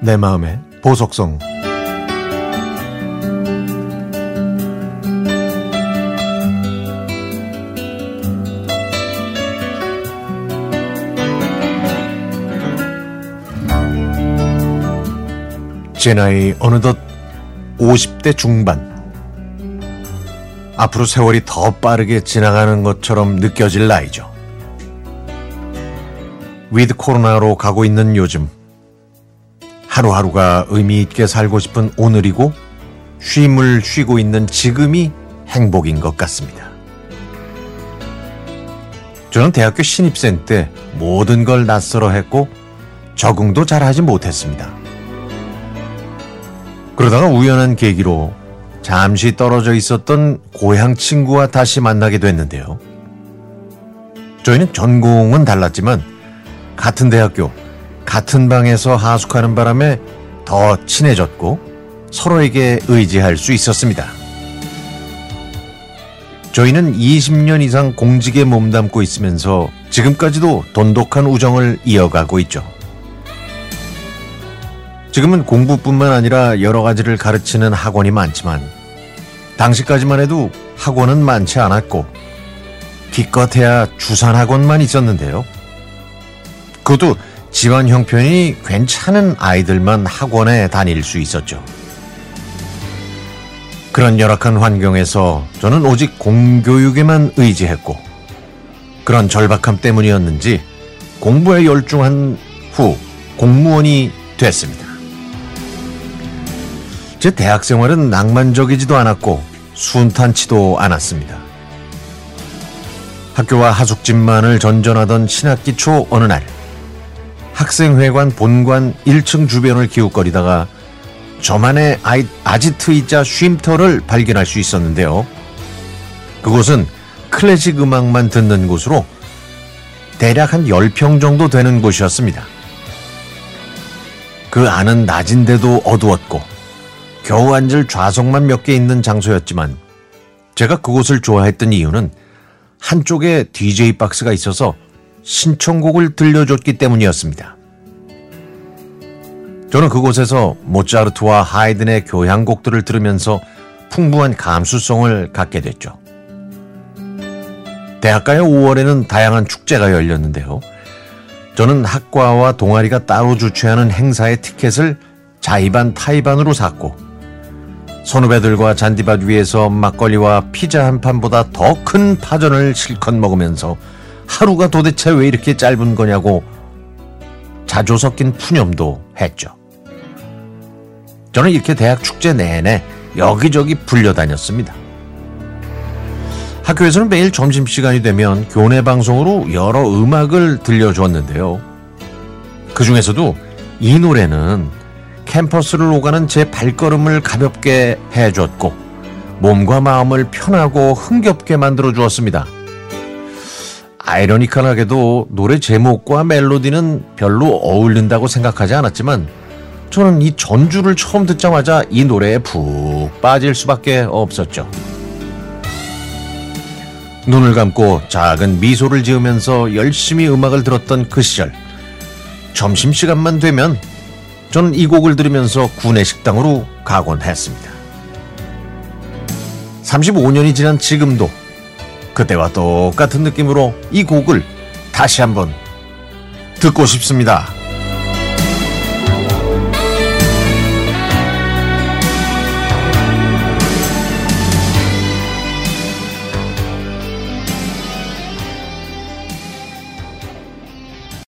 내 마음의 보석성. 제 나이 어느덧 50대 중반 앞으로 세월이 더 빠르게 지나가는 것처럼 느껴질 나이죠. with 코로나로 가고 있는 요즘 하루하루가 의미 있게 살고 싶은 오늘이고 쉼을 쉬고 있는 지금이 행복인 것 같습니다. 저는 대학교 신입생 때 모든 걸 낯설어 했고 적응도 잘 하지 못했습니다. 그러다가 우연한 계기로 잠시 떨어져 있었던 고향 친구와 다시 만나게 됐는데요. 저희는 전공은 달랐지만 같은 대학교, 같은 방에서 하숙하는 바람에 더 친해졌고 서로에게 의지할 수 있었습니다. 저희는 20년 이상 공직에 몸담고 있으면서 지금까지도 돈독한 우정을 이어가고 있죠. 지금은 공부뿐만 아니라 여러 가지를 가르치는 학원이 많지만 당시까지만 해도 학원은 많지 않았고 기껏해야 주산 학원만 있었는데요. 그것도 집안 형편이 괜찮은 아이들만 학원에 다닐 수 있었죠. 그런 열악한 환경에서 저는 오직 공교육에만 의지했고 그런 절박함 때문이었는지 공부에 열중한 후 공무원이 됐습니다. 제 대학 생활은 낭만적이지도 않았고 순탄치도 않았습니다. 학교와 하숙집만을 전전하던 신학기 초 어느 날 학생회관 본관 1층 주변을 기웃거리다가 저만의 아지트이자 쉼터를 발견할 수 있었는데요. 그곳은 클래식 음악만 듣는 곳으로 대략 한 10평 정도 되는 곳이었습니다. 그 안은 낮인데도 어두웠고 겨우 앉을 좌석만 몇 개 있는 장소였지만 제가 그곳을 좋아했던 이유는 한쪽에 DJ 박스가 있어서 신청곡을 들려줬기 때문이었습니다. 저는 그곳에서 모차르트와 하이든의 교향곡들을 들으면서 풍부한 감수성을 갖게 됐죠. 대학가의 5월에는 다양한 축제가 열렸는데요. 저는 학과와 동아리가 따로 주최하는 행사의 티켓을 자의반 타의반으로 샀고 선후배들과 잔디밭 위에서 막걸리와 피자 한 판보다 더 큰 파전을 실컷 먹으면서 하루가 도대체 왜 이렇게 짧은 거냐고 자조 섞인 푸념도 했죠. 저는 이렇게 대학 축제 내내 여기저기 불려다녔습니다. 학교에서는 매일 점심시간이 되면 교내 방송으로 여러 음악을 들려주었는데요. 그 중에서도 이 노래는 캠퍼스를 오가는 제 발걸음을 가볍게 해줬고 몸과 마음을 편하고 흥겹게 만들어 주었습니다. 아이러니컬하게도 노래 제목과 멜로디는 별로 어울린다고 생각하지 않았지만 저는 이 전주를 처음 듣자마자 이 노래에 푹 빠질 수밖에 없었죠. 눈을 감고 작은 미소를 지으면서 열심히 음악을 들었던 그 시절. 점심시간만 되면 저는 이 곡을 들으면서 구내식당으로 가곤 했습니다. 35년이 지난 지금도 그때와 똑같은 느낌으로 이 곡을 다시 한번 듣고 싶습니다.